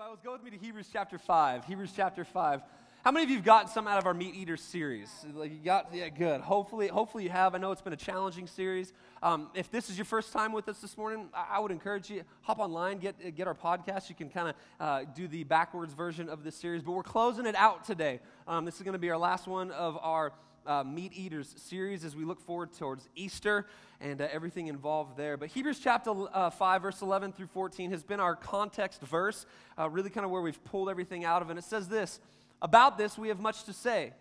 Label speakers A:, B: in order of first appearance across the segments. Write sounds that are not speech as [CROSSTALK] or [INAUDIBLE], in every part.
A: Bibles, go with me to Hebrews chapter 5. Hebrews chapter 5. How many of you have gotten some out of our Meat Eaters series? Like you got, yeah, good. Hopefully, hopefully you have. I know it's been a challenging series. Um, if this is your first time with us this morning, I, I would encourage you hop online, get get our podcast. You can kind of uh, do the backwards version of this series. But we're closing it out today. Um, this is going to be our last one of our uh, Meat Eaters series as we look forward towards Easter and uh, everything involved there. But Hebrews chapter uh, 5, verse 11 through 14 has been our context verse, uh, really kind of where we've pulled everything out of. And it says this About this, we have much to say,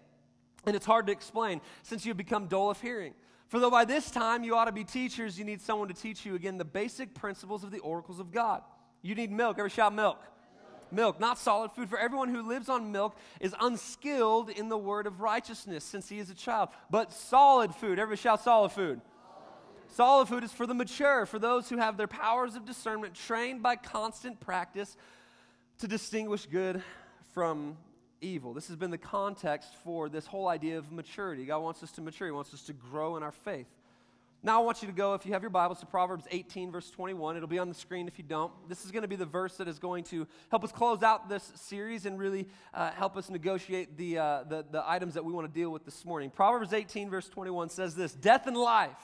A: and it's hard to explain since you have become dull of hearing. For though by this time you ought to be teachers, you need someone to teach you again the basic principles of the oracles of God. You need milk. Every shout milk milk, not solid food. For everyone who lives on milk is unskilled in the word of righteousness since he is a child. But solid food, everybody shout solid food. Solid food is for the mature, for those who have their powers of discernment trained by constant practice to distinguish good from evil. This has been the context for this whole idea of maturity. God wants us to mature, He wants us to grow in our faith. Now, I want you to go, if you have your Bibles, to Proverbs 18, verse 21. It'll be on the screen if you don't. This is going to be the verse that is going to help us close out this series and really uh, help us negotiate the, uh, the, the items that we want to deal with this morning. Proverbs 18, verse 21 says this Death and life,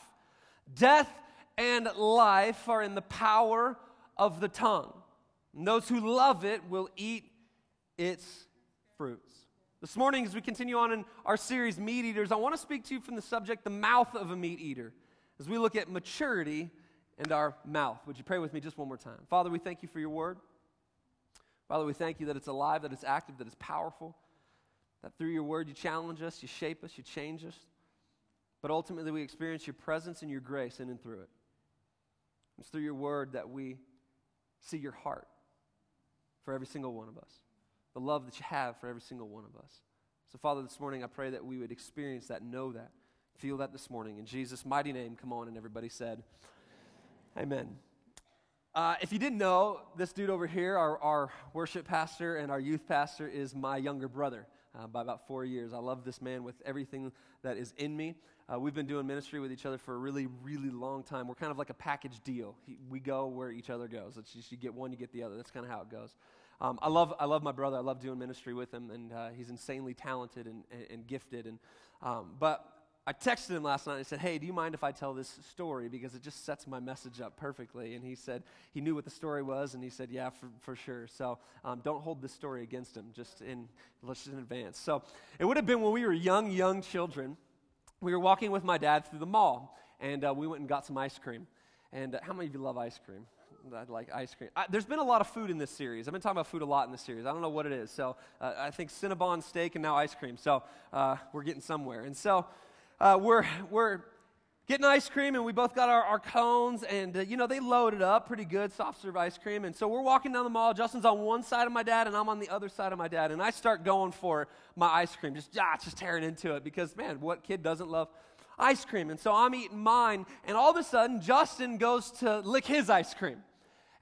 A: death and life are in the power of the tongue. And those who love it will eat its fruits. This morning, as we continue on in our series, Meat Eaters, I want to speak to you from the subject, the mouth of a meat eater as we look at maturity and our mouth. Would you pray with me just one more time? Father, we thank you for your word. Father, we thank you that it's alive, that it's active, that it's powerful, that through your word you challenge us, you shape us, you change us. But ultimately, we experience your presence and your grace in and through it. It's through your word that we see your heart for every single one of us, the love that you have for every single one of us. So, Father, this morning I pray that we would experience that, know that. Feel that this morning. In Jesus' mighty name, come on. And everybody said, Amen. Uh, if you didn't know, this dude over here, our, our, worship pastor and our youth pastor, is my younger brother uh, by about four years. I love this man with everything that is in me. Uh, we've been doing ministry with each other for a really, really long time. We're kind of like a package deal. He, we go where each other goes. It's just you get one, you get the other. That's kind of how it goes. Um, I, love, I love my brother. I love doing ministry with him, and uh, he's insanely talented and, and, and gifted. And, um, but I texted him last night and said, Hey, do you mind if I tell this story? Because it just sets my message up perfectly. And he said he knew what the story was, and he said, Yeah, for, for sure. So um, don't hold this story against him, just in, just in advance. So it would have been when we were young, young children. We were walking with my dad through the mall, and uh, we went and got some ice cream. And uh, how many of you love ice cream? I like ice cream. I, there's been a lot of food in this series. I've been talking about food a lot in this series. I don't know what it is. So uh, I think Cinnabon steak and now ice cream. So uh, we're getting somewhere. And so uh, we're, we're getting ice cream and we both got our, our cones and uh, you know they loaded up pretty good soft serve ice cream. And so we're walking down the mall. Justin's on one side of my dad and i'm on the other side of my dad. And i start going for my ice cream just ah, just tearing into it because man what kid doesn't love ice cream? And so i'm eating mine and all of a sudden justin goes to lick his ice cream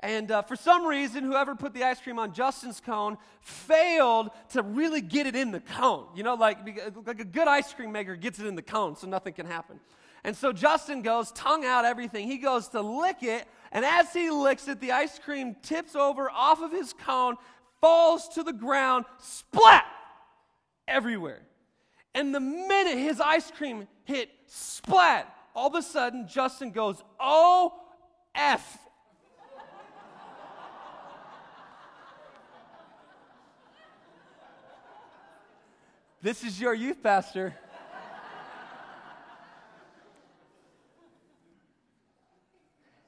A: and uh, for some reason, whoever put the ice cream on Justin's cone failed to really get it in the cone. You know, like, like a good ice cream maker gets it in the cone so nothing can happen. And so Justin goes, tongue out everything. He goes to lick it, and as he licks it, the ice cream tips over off of his cone, falls to the ground, splat everywhere. And the minute his ice cream hit splat, all of a sudden Justin goes, Oh, F This is your youth pastor.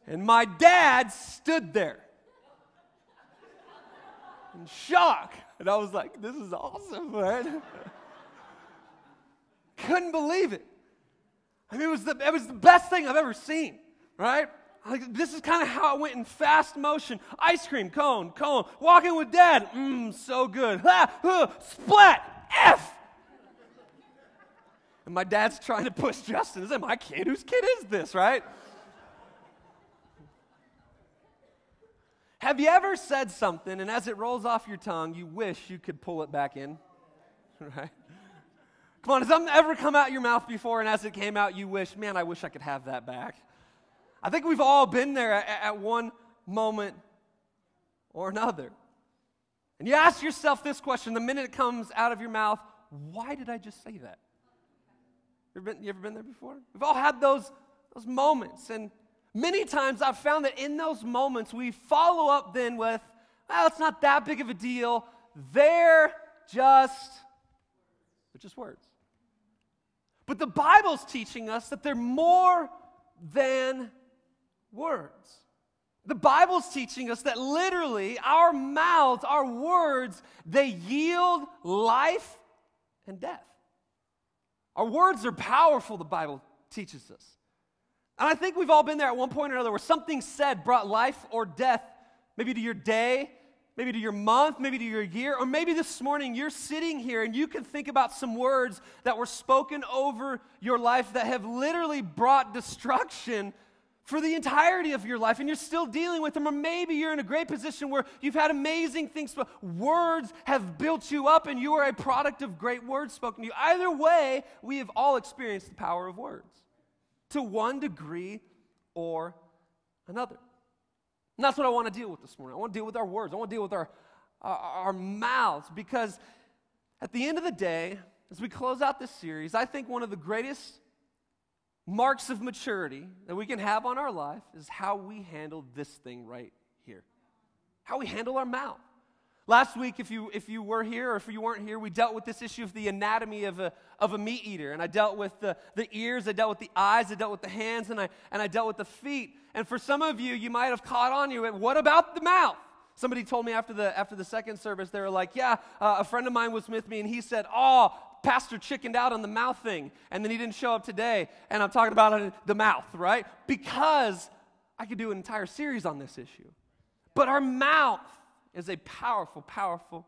A: and my dad stood there in shock. And I was like, this is awesome, man. Couldn't believe it. I mean, it was, the, it was the best thing I've ever seen, right? Like, this is kind of how it went in fast motion. Ice cream, cone, cone. Walking with dad, mmm, so good. Huh, [LAUGHS] splat, F. And my dad's trying to push Justin. Is it my kid? Whose kid is this, right? Have you ever said something and as it rolls off your tongue, you wish you could pull it back in? [LAUGHS] Right? Come on, has something ever come out your mouth before and as it came out, you wish, man, I wish I could have that back? I think we've all been there at, at one moment or another. And you ask yourself this question the minute it comes out of your mouth why did I just say that? You ever been, you ever been there before? We've all had those, those moments. And many times I've found that in those moments we follow up then with, well, it's not that big of a deal. They're just, they're just words. But the Bible's teaching us that they're more than words. The Bible's teaching us that literally our mouths, our words, they yield life and death. Our words are powerful, the Bible teaches us. And I think we've all been there at one point or another where something said brought life or death, maybe to your day, maybe to your month, maybe to your year, or maybe this morning you're sitting here and you can think about some words that were spoken over your life that have literally brought destruction for the entirety of your life and you're still dealing with them, or maybe you're in a great position where you've had amazing things, but words have built you up and you are a product of great words spoken to you. Either way, we have all experienced the power of words to one degree or another. And that's what I want to deal with this morning. I want to deal with our words, I want to deal with our, our, our mouths because at the end of the day, as we close out this series, I think one of the greatest marks of maturity that we can have on our life is how we handle this thing right here. How we handle our mouth. Last week, if you, if you were here or if you weren't here, we dealt with this issue of the anatomy of a, of a meat eater. And I dealt with the, the ears, I dealt with the eyes, I dealt with the hands, and I, and I dealt with the feet. And for some of you, you might have caught on you. What about the mouth? Somebody told me after the, after the second service, they were like, Yeah, uh, a friend of mine was with me, and he said, Oh, pastor chickened out on the mouth thing, and then he didn't show up today. And I'm talking about the mouth, right? Because I could do an entire series on this issue. But our mouth is a powerful, powerful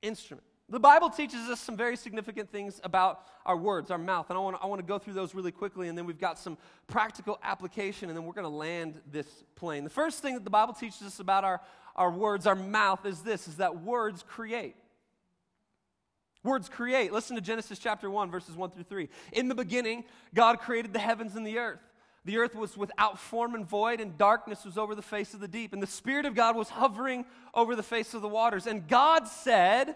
A: instrument. The Bible teaches us some very significant things about our words, our mouth. And I want, to, I want to go through those really quickly, and then we've got some practical application, and then we're going to land this plane. The first thing that the Bible teaches us about our, our words, our mouth, is this, is that words create. Words create. Listen to Genesis chapter 1, verses 1 through 3. In the beginning, God created the heavens and the earth. The earth was without form and void, and darkness was over the face of the deep. And the Spirit of God was hovering over the face of the waters. And God said,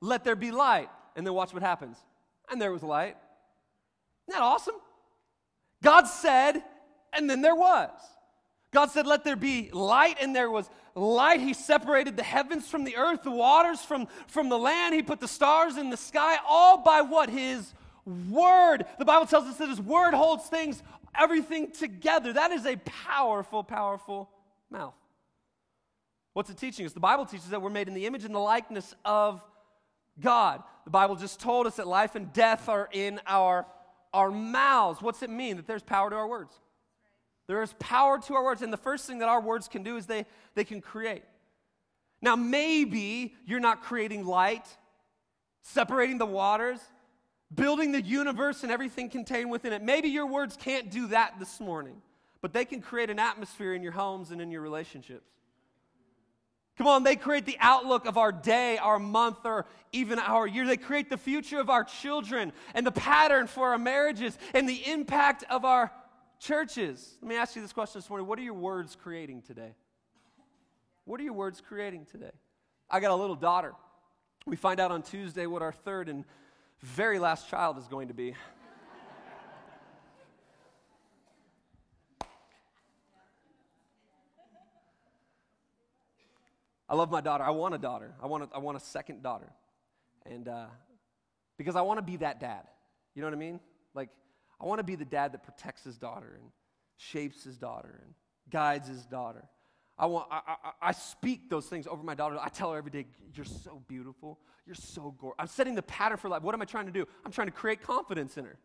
A: Let there be light. And then watch what happens. And there was light. Isn't that awesome? God said, and then there was. God said, Let there be light, and there was light. He separated the heavens from the earth, the waters from, from the land. He put the stars in the sky, all by what? His word. The Bible tells us that his word holds things, everything together. That is a powerful, powerful mouth. What's it teaching us? The Bible teaches that we're made in the image and the likeness of God. The Bible just told us that life and death are in our, our mouths. What's it mean? That there's power to our words. There is power to our words, and the first thing that our words can do is they, they can create. Now, maybe you're not creating light, separating the waters, building the universe and everything contained within it. Maybe your words can't do that this morning, but they can create an atmosphere in your homes and in your relationships. Come on, they create the outlook of our day, our month, or even our year. They create the future of our children and the pattern for our marriages and the impact of our Churches, let me ask you this question this morning. What are your words creating today? What are your words creating today? I got a little daughter. We find out on Tuesday what our third and very last child is going to be. I love my daughter. I want a daughter. I want a, I want a second daughter. And uh, because I want to be that dad. You know what I mean? Like, I want to be the dad that protects his daughter and shapes his daughter and guides his daughter. I, want, I, I, I speak those things over my daughter. I tell her every day, You're so beautiful. You're so gorgeous. I'm setting the pattern for life. What am I trying to do? I'm trying to create confidence in her.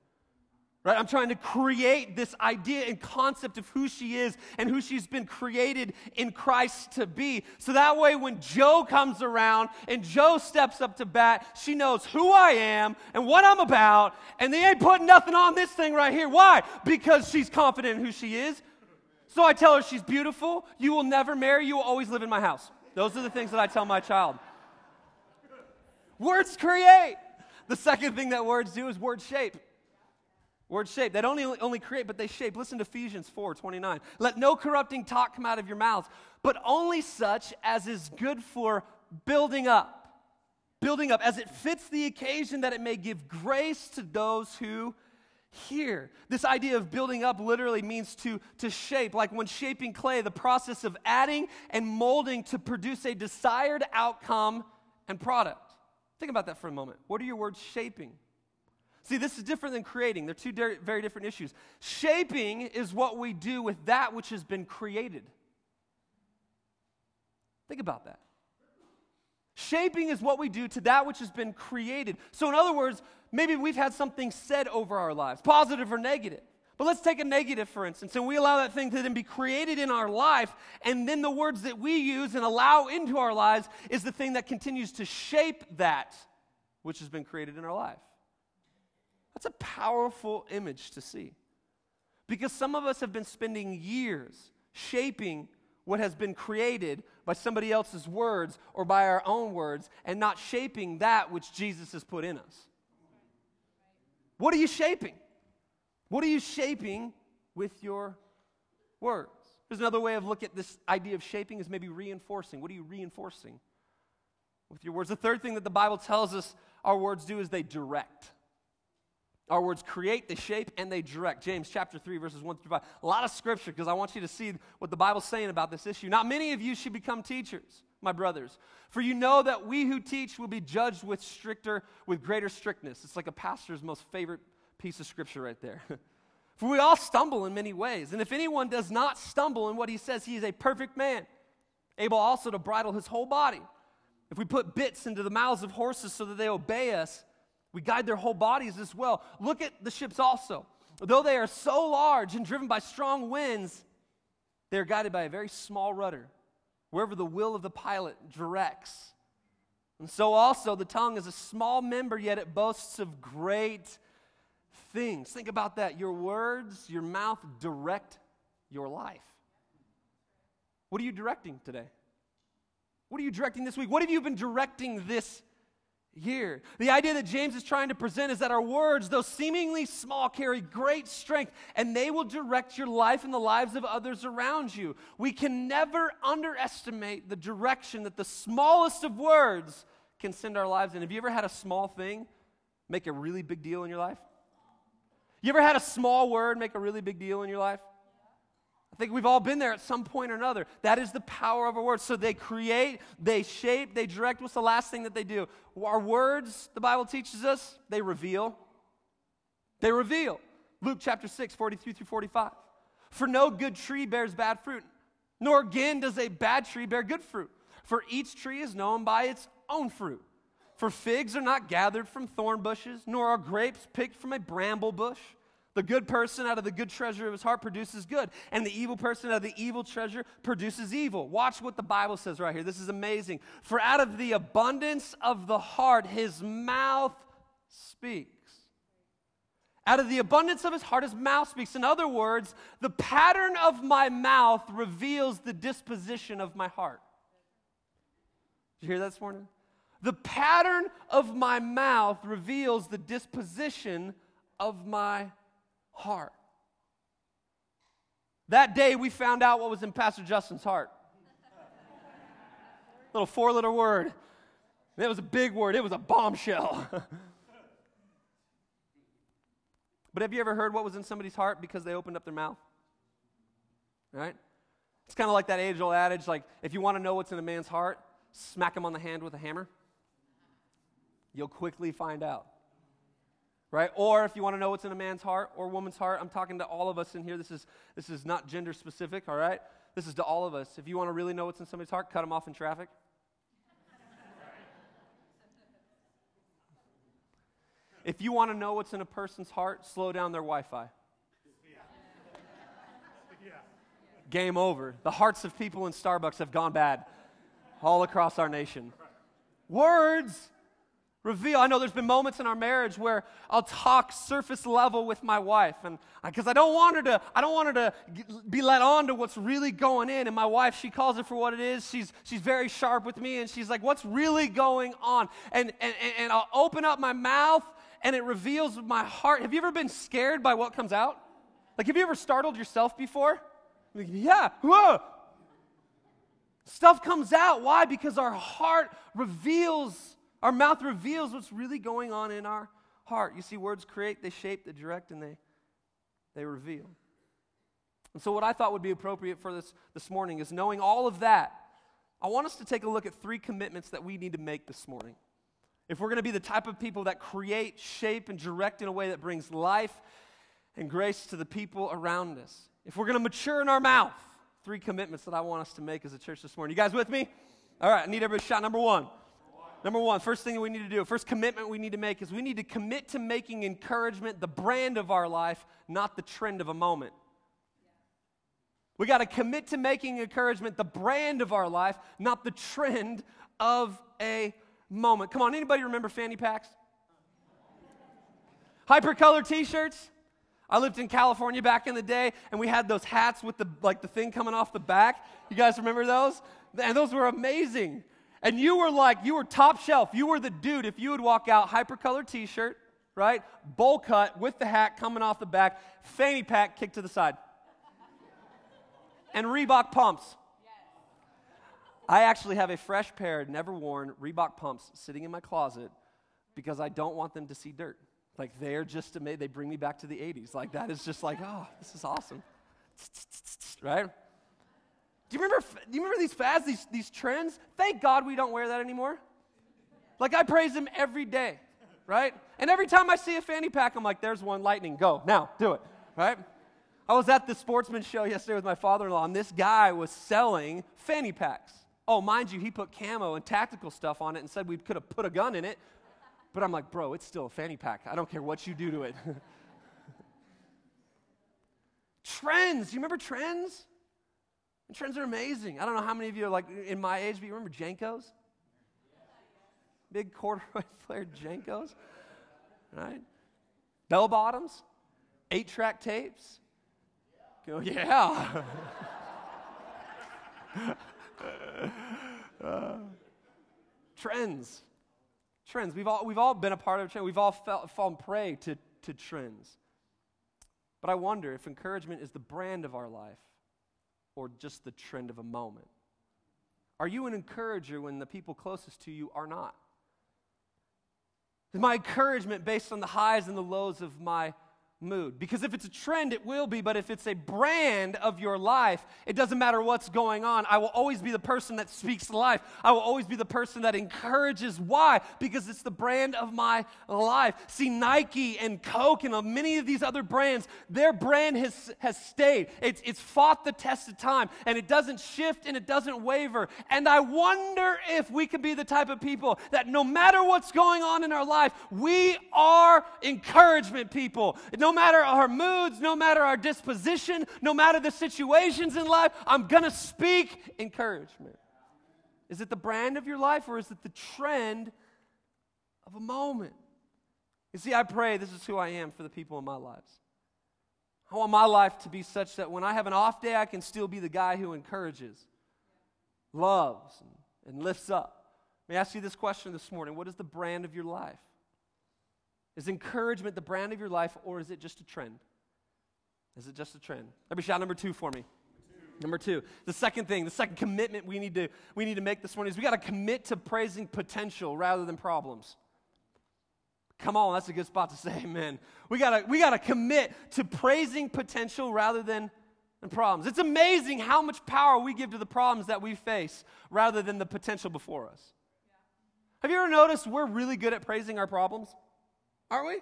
A: Right? I'm trying to create this idea and concept of who she is and who she's been created in Christ to be. So that way, when Joe comes around and Joe steps up to bat, she knows who I am and what I'm about, and they ain't putting nothing on this thing right here. Why? Because she's confident in who she is. So I tell her she's beautiful. You will never marry, you will always live in my house. Those are the things that I tell my child. Words create. The second thing that words do is word shape. Word shape. They don't only, create, but they shape. Listen to Ephesians 4 29. Let no corrupting talk come out of your mouths, but only such as is good for building up. Building up as it fits the occasion that it may give grace to those who hear. This idea of building up literally means to, to shape, like when shaping clay, the process of adding and molding to produce a desired outcome and product. Think about that for a moment. What are your words shaping? See, this is different than creating. They're two very different issues. Shaping is what we do with that which has been created. Think about that. Shaping is what we do to that which has been created. So, in other words, maybe we've had something said over our lives, positive or negative. But let's take a negative, for instance, and we allow that thing to then be created in our life, and then the words that we use and allow into our lives is the thing that continues to shape that which has been created in our life. That's a powerful image to see. Because some of us have been spending years shaping what has been created by somebody else's words or by our own words and not shaping that which Jesus has put in us. What are you shaping? What are you shaping with your words? There's another way of looking at this idea of shaping is maybe reinforcing. What are you reinforcing with your words? The third thing that the Bible tells us our words do is they direct. Our words create, they shape, and they direct. James chapter 3, verses 1 through 5. A lot of scripture because I want you to see what the Bible's saying about this issue. Not many of you should become teachers, my brothers. For you know that we who teach will be judged with stricter, with greater strictness. It's like a pastor's most favorite piece of scripture right there. [LAUGHS] For we all stumble in many ways. And if anyone does not stumble in what he says, he is a perfect man, able also to bridle his whole body. If we put bits into the mouths of horses so that they obey us, we guide their whole bodies as well. Look at the ships also. Though they are so large and driven by strong winds, they are guided by a very small rudder, wherever the will of the pilot directs. And so also the tongue is a small member, yet it boasts of great things. Think about that. Your words, your mouth direct your life. What are you directing today? What are you directing this week? What have you been directing this year. The idea that James is trying to present is that our words, though seemingly small, carry great strength and they will direct your life and the lives of others around you. We can never underestimate the direction that the smallest of words can send our lives in. Have you ever had a small thing make a really big deal in your life? You ever had a small word make a really big deal in your life? I think we've all been there at some point or another. That is the power of our words. So they create, they shape, they direct. What's the last thing that they do? Our words, the Bible teaches us, they reveal. They reveal. Luke chapter 6, 43 through 45. For no good tree bears bad fruit, nor again does a bad tree bear good fruit. For each tree is known by its own fruit. For figs are not gathered from thorn bushes, nor are grapes picked from a bramble bush. The good person out of the good treasure of his heart produces good, and the evil person out of the evil treasure produces evil. Watch what the Bible says right here. This is amazing. For out of the abundance of the heart, his mouth speaks. Out of the abundance of his heart, his mouth speaks. In other words, the pattern of my mouth reveals the disposition of my heart. Did you hear that this morning? The pattern of my mouth reveals the disposition of my heart. That day, we found out what was in Pastor Justin's heart. [LAUGHS] Little four letter word. It was a big word, it was a bombshell. [LAUGHS] but have you ever heard what was in somebody's heart because they opened up their mouth? Right? It's kind of like that age old adage like, if you want to know what's in a man's heart, smack him on the hand with a hammer. You'll quickly find out right? Or if you want to know what's in a man's heart or woman's heart, I'm talking to all of us in here. This is, this is not gender specific, all right? This is to all of us. If you want to really know what's in somebody's heart, cut them off in traffic. if you want to know what's in a person's heart, slow down their Wi Fi. Game over. The hearts of people in Starbucks have gone bad all across our nation. Words reveal. I know there's been moments in our marriage where I'll talk surface level with my wife, and because I don't want her to, I don't want her to be let on to what's really going in. And my wife, she calls it for what it is. She's she's very sharp with me, and she's like, "What's really going on?" And and and I'll open up my mouth, and it reveals my heart. Have you ever been scared by what comes out? Like, have you ever startled yourself before? Like, yeah, whoa. Stuff comes out. Why? Because our heart reveals, our mouth reveals what's really going on in our heart. You see, words create, they shape, they direct, and they, they reveal. And so, what I thought would be appropriate for this this morning is knowing all of that. I want us to take a look at three commitments that we need to make this morning. If we're going to be the type of people that create, shape, and direct in a way that brings life and grace to the people around us, if we're going to mature in our mouth, three commitments that I want us to make as a church this morning. You guys with me? All right, I need everybody shot. Number one. Number one, first thing we need to do, first commitment we need to make is we need to commit to making encouragement the brand of our life, not the trend of a moment. We got to commit to making encouragement the brand of our life, not the trend of a moment. Come on, anybody remember fanny packs? Hypercolor t-shirts? I lived in California back in the day, and we had those hats with the like the thing coming off the back. You guys remember those? And those were amazing. And you were like, you were top shelf. You were the dude if you would walk out, hypercolor t shirt, right? Bowl cut with the hat coming off the back, fanny pack kicked to the side, and Reebok pumps. I actually have a fresh pair, never worn Reebok pumps sitting in my closet because I don't want them to see dirt. Like they're just amazing. They bring me back to the 80s. Like that is just like, oh, this is awesome. right? Do you remember, do you remember these fads, these, these trends? Thank God we don't wear that anymore. Like, I praise Him every day, right? And every time I see a fanny pack, I'm like, there's one lightning, go, now, do it, right? I was at the sportsman show yesterday with my father in law, and this guy was selling fanny packs. Oh, mind you, he put camo and tactical stuff on it and said we could have put a gun in it. But I'm like, bro, it's still a fanny pack. I don't care what you do to it. [LAUGHS] trends. You remember trends? And trends are amazing. I don't know how many of you are like in my age, but you remember JNCOs? Big corduroy [LAUGHS] flared JNCOs, right? Bell bottoms, eight track tapes. Go, [LAUGHS] yeah. [LAUGHS] uh, trends. Trends. We've all, we've all been a part of trends. We've all felt, fallen prey to, to trends. But I wonder if encouragement is the brand of our life or just the trend of a moment? Are you an encourager when the people closest to you are not? Is my encouragement based on the highs and the lows of my mood. Because if it's a trend, it will be, but if it's a brand of your life, it doesn't matter what's going on. I will always be the person that speaks life. I will always be the person that encourages. Why? Because it's the brand of my life. See, Nike and Coke and many of these other brands, their brand has, has stayed. It's, it's fought the test of time, and it doesn't shift and it doesn't waver. And I wonder if we could be the type of people that no matter what's going on in our life, we are encouragement people. No matter our moods, no matter our disposition, no matter the situations in life, I'm going to speak encouragement. Is it the brand of your life or is it the trend of a moment? You see, I pray this is who I am for the people in my lives. I want my life to be such that when I have an off day, I can still be the guy who encourages, loves, and, lifts up. May I ask you this question this morning What is the brand of your life? Is encouragement the brand of your life, or is it just a trend? Is it just a trend? Me shout number two for me. Number two, the second thing, the second commitment we need to, we need to make this morning is we got to commit to praising potential rather than problems. Come on, that's a good spot to say amen. We gotta, we gotta commit to praising potential rather than, than problems. It's amazing how much power we give to the problems that we face rather than the potential before us. Have you ever noticed we're really good at praising our problems? Aren't we?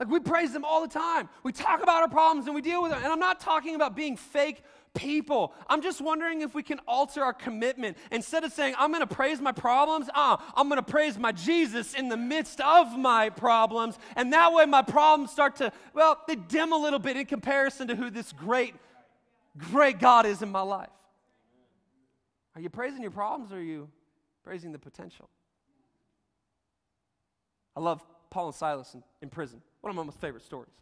A: Like we praise them all the time. We talk about our problems and we deal with them. And I'm not talking about being fake people. I'm just wondering if we can alter our commitment. Instead of saying, I'm going to praise my problems, uh, I'm going to praise my Jesus in the midst of my problems. And that way my problems start to, well, they dim a little bit in comparison to who this great, great God is in my life. Are you praising your problems or are you praising the potential? I love Paul and Silas in, in prison. One of my most favorite stories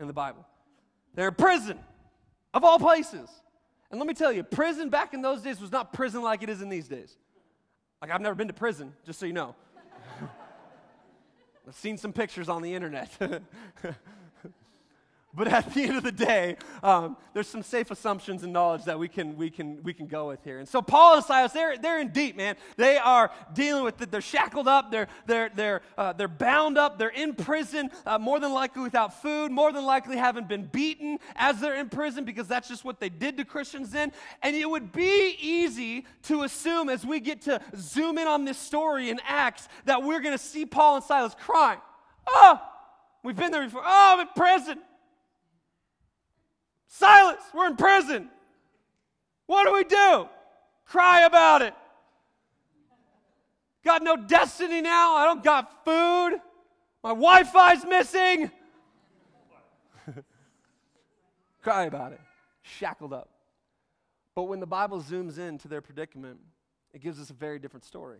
A: in the Bible. They're in prison, of all places. And let me tell you, prison back in those days was not prison like it is in these days. Like, I've never been to prison, just so you know. [LAUGHS] I've seen some pictures on the internet. [LAUGHS] But at the end of the day, um, there's some safe assumptions and knowledge that we can, we can, we can go with here. And so Paul and Silas, they're, they're in deep, man. They are dealing with it. They're shackled up. They're, they're, they're, uh, they're bound up. They're in prison, uh, more than likely without food, more than likely haven't been beaten as they're in prison because that's just what they did to Christians then. And it would be easy to assume as we get to zoom in on this story in Acts that we're going to see Paul and Silas crying. Oh, we've been there before. Oh, I'm in prison. Silas, we're in prison. What do we do? Cry about it. Got no destiny now. I don't got food. My Wi Fi's missing. [LAUGHS] Cry about it. Shackled up. But when the Bible zooms in to their predicament, it gives us a very different story.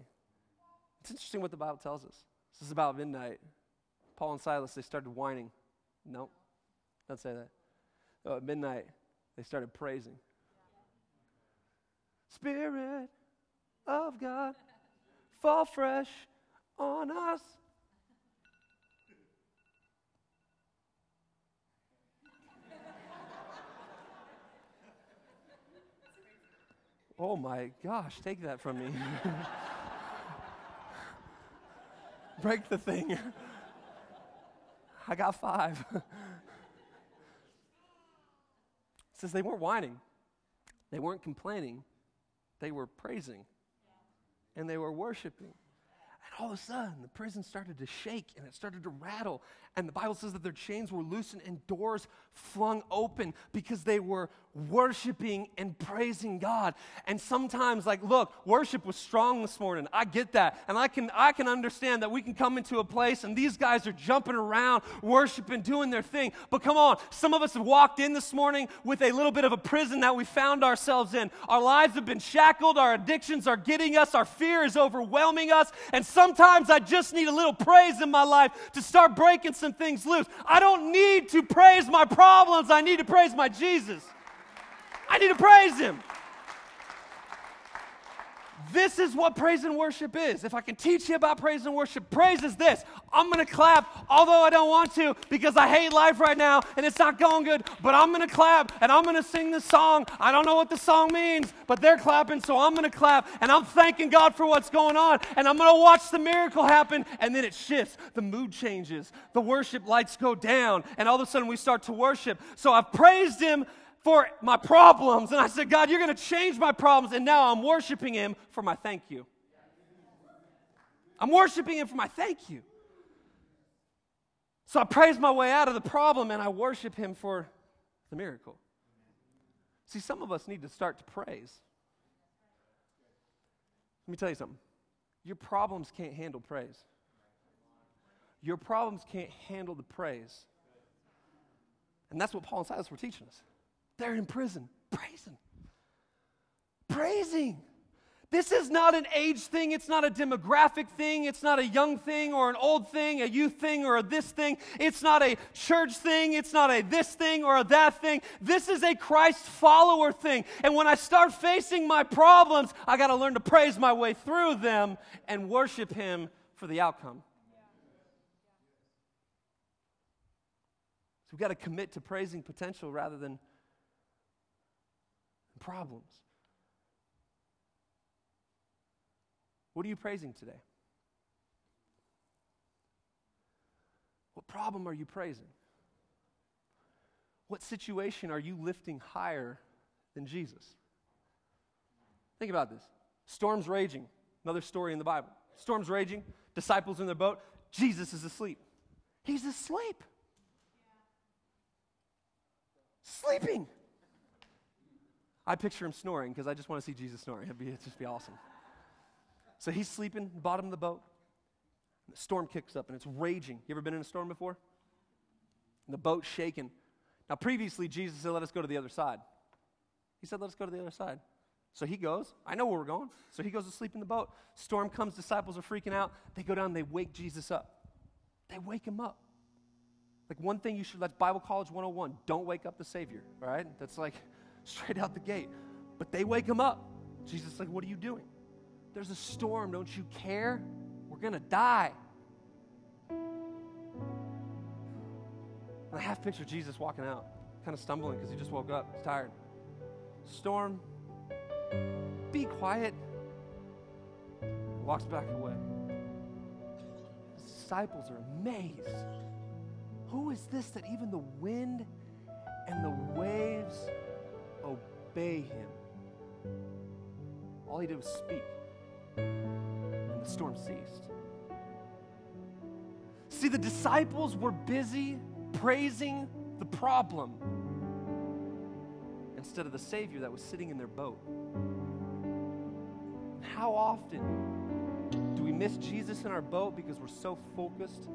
A: It's interesting what the Bible tells us. This is about midnight. Paul and Silas, they started whining. Nope, don't say that. Oh, at midnight, they started praising. Spirit of God, fall fresh on us. Oh my gosh, take that from me. [LAUGHS] Break the thing. [LAUGHS] I got five. [LAUGHS] says they weren't whining, they weren't complaining, they were praising, and they were worshiping. And all of a sudden, the prison started to shake and it started to rattle. And the Bible says that their chains were loosened and doors flung open because they were worshiping and praising God. And sometimes, like, look, worship was strong this morning. I get that. And I can I can understand that we can come into a place and these guys are jumping around, worshiping, doing their thing. But come on, some of us have walked in this morning with a little bit of a prison that we found ourselves in. Our lives have been shackled, our addictions are getting us, our fear is overwhelming us. And sometimes I just need a little praise in my life to start breaking some things loose. I don't need to praise my problems, I need to praise my Jesus. I need to praise Him. This is what praise and worship is. If I can teach you about praise and worship, praise is this. I'm going to clap, although I don't want to because I hate life right now and it's not going good, but I'm going to clap and I'm going to sing this song. I don't know what the song means, but they're clapping, so I'm going to clap and I'm thanking God for what's going on and I'm going to watch the miracle happen and then it shifts. The mood changes, the worship lights go down, and all of a sudden we start to worship. So I've praised Him for my problems. And I said, God, you're going to change my problems. And now I'm worshiping Him for my thank you. I'm worshiping Him for my thank you. So I praise my way out of the problem and I worship Him for the miracle. See, some of us need to start to praise. Let me tell you something. Your problems can't handle praise. Your problems can't handle the praise. And that's what Paul and Silas were teaching us. They're in prison, praising. Praising. This is not an age thing. It's not a demographic thing. It's not a young thing or an old thing, a youth thing or a this thing. It's not a church thing. It's not a this thing or a that thing. This is a Christ follower thing. And when I start facing my problems, I got to learn to praise my way through them and worship Him for the outcome. So we've got to commit to praising potential rather than problems. What are you praising today? What problem are you praising? What situation are you lifting higher than Jesus? Think about this. Storms raging. Another story in the Bible. Storms raging, disciples in their boat. Jesus is asleep. He's asleep. Sleeping. I picture him snoring because I just want to see Jesus snoring. It'd, be, it'd just be awesome. So he's sleeping, bottom of the boat. The storm kicks up and it's raging. You ever been in a storm before? And the boat's shaking. Now, previously, Jesus said, Let us go to the other side. He said, Let us go to the other side. So he goes. I know where we're going. So he goes to sleep in the boat. Storm comes, disciples are freaking out. They go down, they wake Jesus up. They wake him up. Like one thing you should, that's Bible College 101. Don't wake up the Savior, all right? That's like, straight out the gate. But they wake him up. Jesus like, What are you doing? There's a storm. Don't you care? We're going to die. And I half picture Jesus walking out, kind of stumbling because he just woke up. He's tired. Storm, be quiet. Walks back away. His disciples are amazed. Who is this that even the wind and the waves obey him? All he did was speak, and the storm ceased. See, the disciples were busy praising the problem instead of the Savior that was sitting in their boat. How often do we miss Jesus in our boat because we're so focused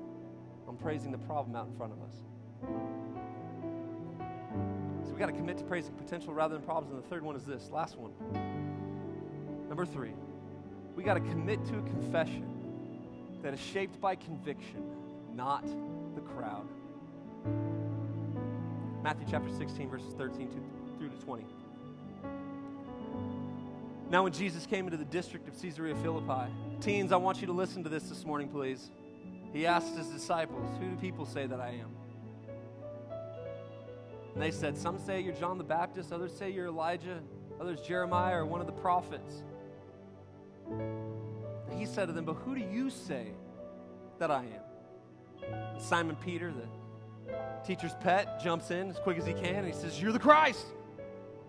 A: on praising the problem out in front of us? We got to commit to praising potential rather than problems. And the third one is this last one. Number three, we got to commit to a confession that is shaped by conviction, not the crowd. Matthew chapter 16, verses 13 through to 20. Now, when Jesus came into the district of Caesarea Philippi, teens, I want you to listen to this this morning, please. He asked his disciples, Who do people say that I am? And they said, Some say you're John the Baptist, others say you're Elijah, others Jeremiah or one of the prophets. And he said to them, But who do you say that I am? And Simon Peter, the teacher's pet, jumps in as quick as he can and he says, You're the Christ.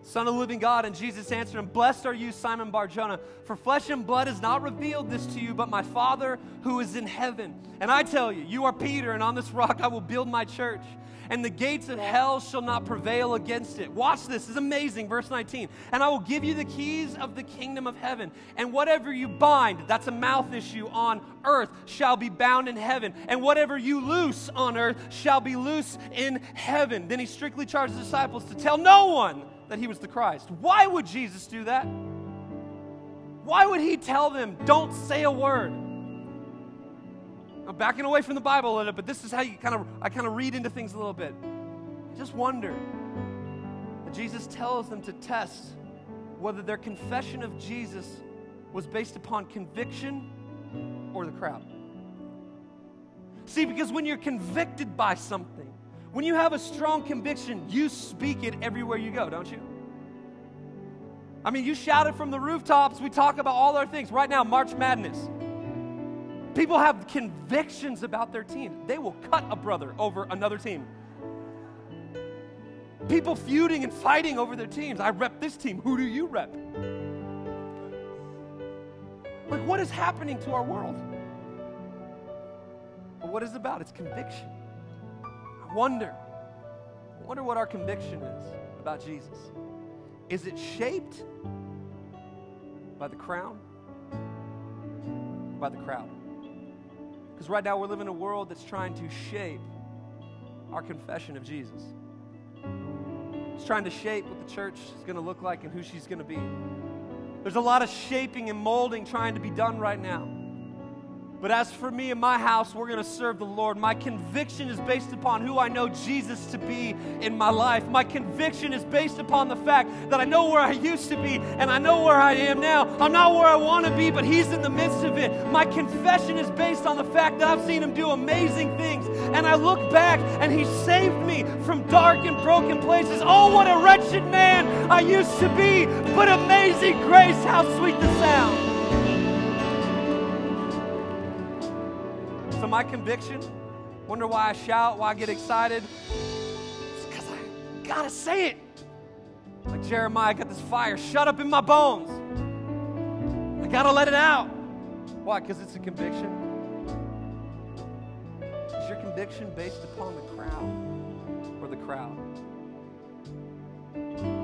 A: Son of the living God. And Jesus answered him, Blessed are you, Simon Barjona, for flesh and blood has not revealed this to you, but my Father who is in heaven. And I tell you, you are Peter, and on this rock I will build my church. And the gates of hell shall not prevail against it. Watch this, this is amazing. Verse 19. And I will give you the keys of the kingdom of heaven. And whatever you bind, that's a mouth issue on earth, shall be bound in heaven. And whatever you loose on earth shall be loose in heaven. Then he strictly charged the disciples to tell no one that he was the Christ. Why would Jesus do that? Why would he tell them, don't say a word? I'm backing away from the Bible a little, but this is how you kind of I kind of read into things a little bit. I just wonder Jesus tells them to test whether their confession of Jesus was based upon conviction or the crowd. See, because when you're convicted by something, when you have a strong conviction, you speak it everywhere you go, don't you? I mean, you shout it from the rooftops. We talk about all our things. Right now, March Madness. People have convictions about their team. They will cut a brother over another team. People feuding and fighting over their teams. I rep this team. Who do you rep? Like, what is happening to our world? But what is it about? It's conviction wonder, I wonder what our conviction is about Jesus. Is it shaped by the crown? By the crowd? Because right now we're living in a world that's trying to shape our confession of Jesus. It's trying to shape what the church is going to look like and who she's going to be. There's a lot of shaping and molding trying to be done right now. But as for me and my house, we're going to serve the Lord. My conviction is based upon who I know Jesus to be in my life. My conviction is based upon the fact that I know where I used to be and I know where I am now. I'm not where I want to be, but He's in the midst of it. My confession is based on the fact that I've seen Him do amazing things. And I look back and He saved me from dark and broken places. Oh, what a wretched man I used to be, but amazing grace, how sweet the sound. My conviction, wonder why I shout, why I get excited. It's because I gotta say it. Like Jeremiah I got this fire shut up in my bones. I gotta let it out. Why? Because it's a conviction. Is your conviction based upon the crowd or the crowd?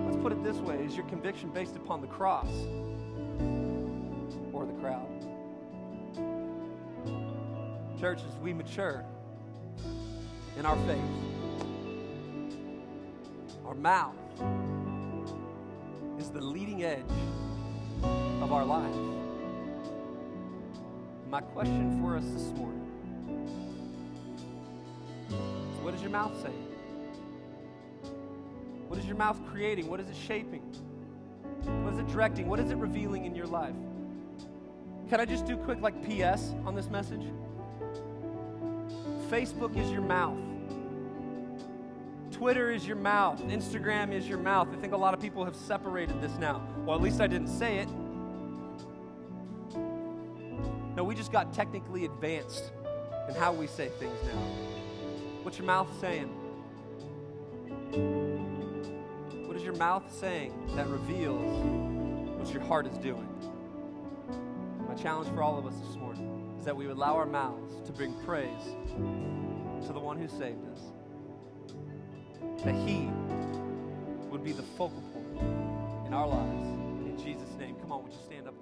A: Let's put it this way Is your conviction based upon the cross or the crowd? Church, as we mature in our faith, our mouth is the leading edge of our life. My question for us this morning is what is your mouth saying? What is your mouth creating? What is it shaping? What is it directing? What is it revealing in your life? Can I just do quick, like, PS on this message? Facebook is your mouth. Twitter is your mouth, Instagram is your mouth. I think a lot of people have separated this now. Well, at least I didn't say it. No, we just got technically advanced in how we say things now. What's your mouth saying? What is your mouth saying that reveals what your heart is doing? My challenge for all of us this morning that we would allow our mouths to bring praise to the one who saved us. That he would be the focal point in our lives. In Jesus' name. Come on, would you stand up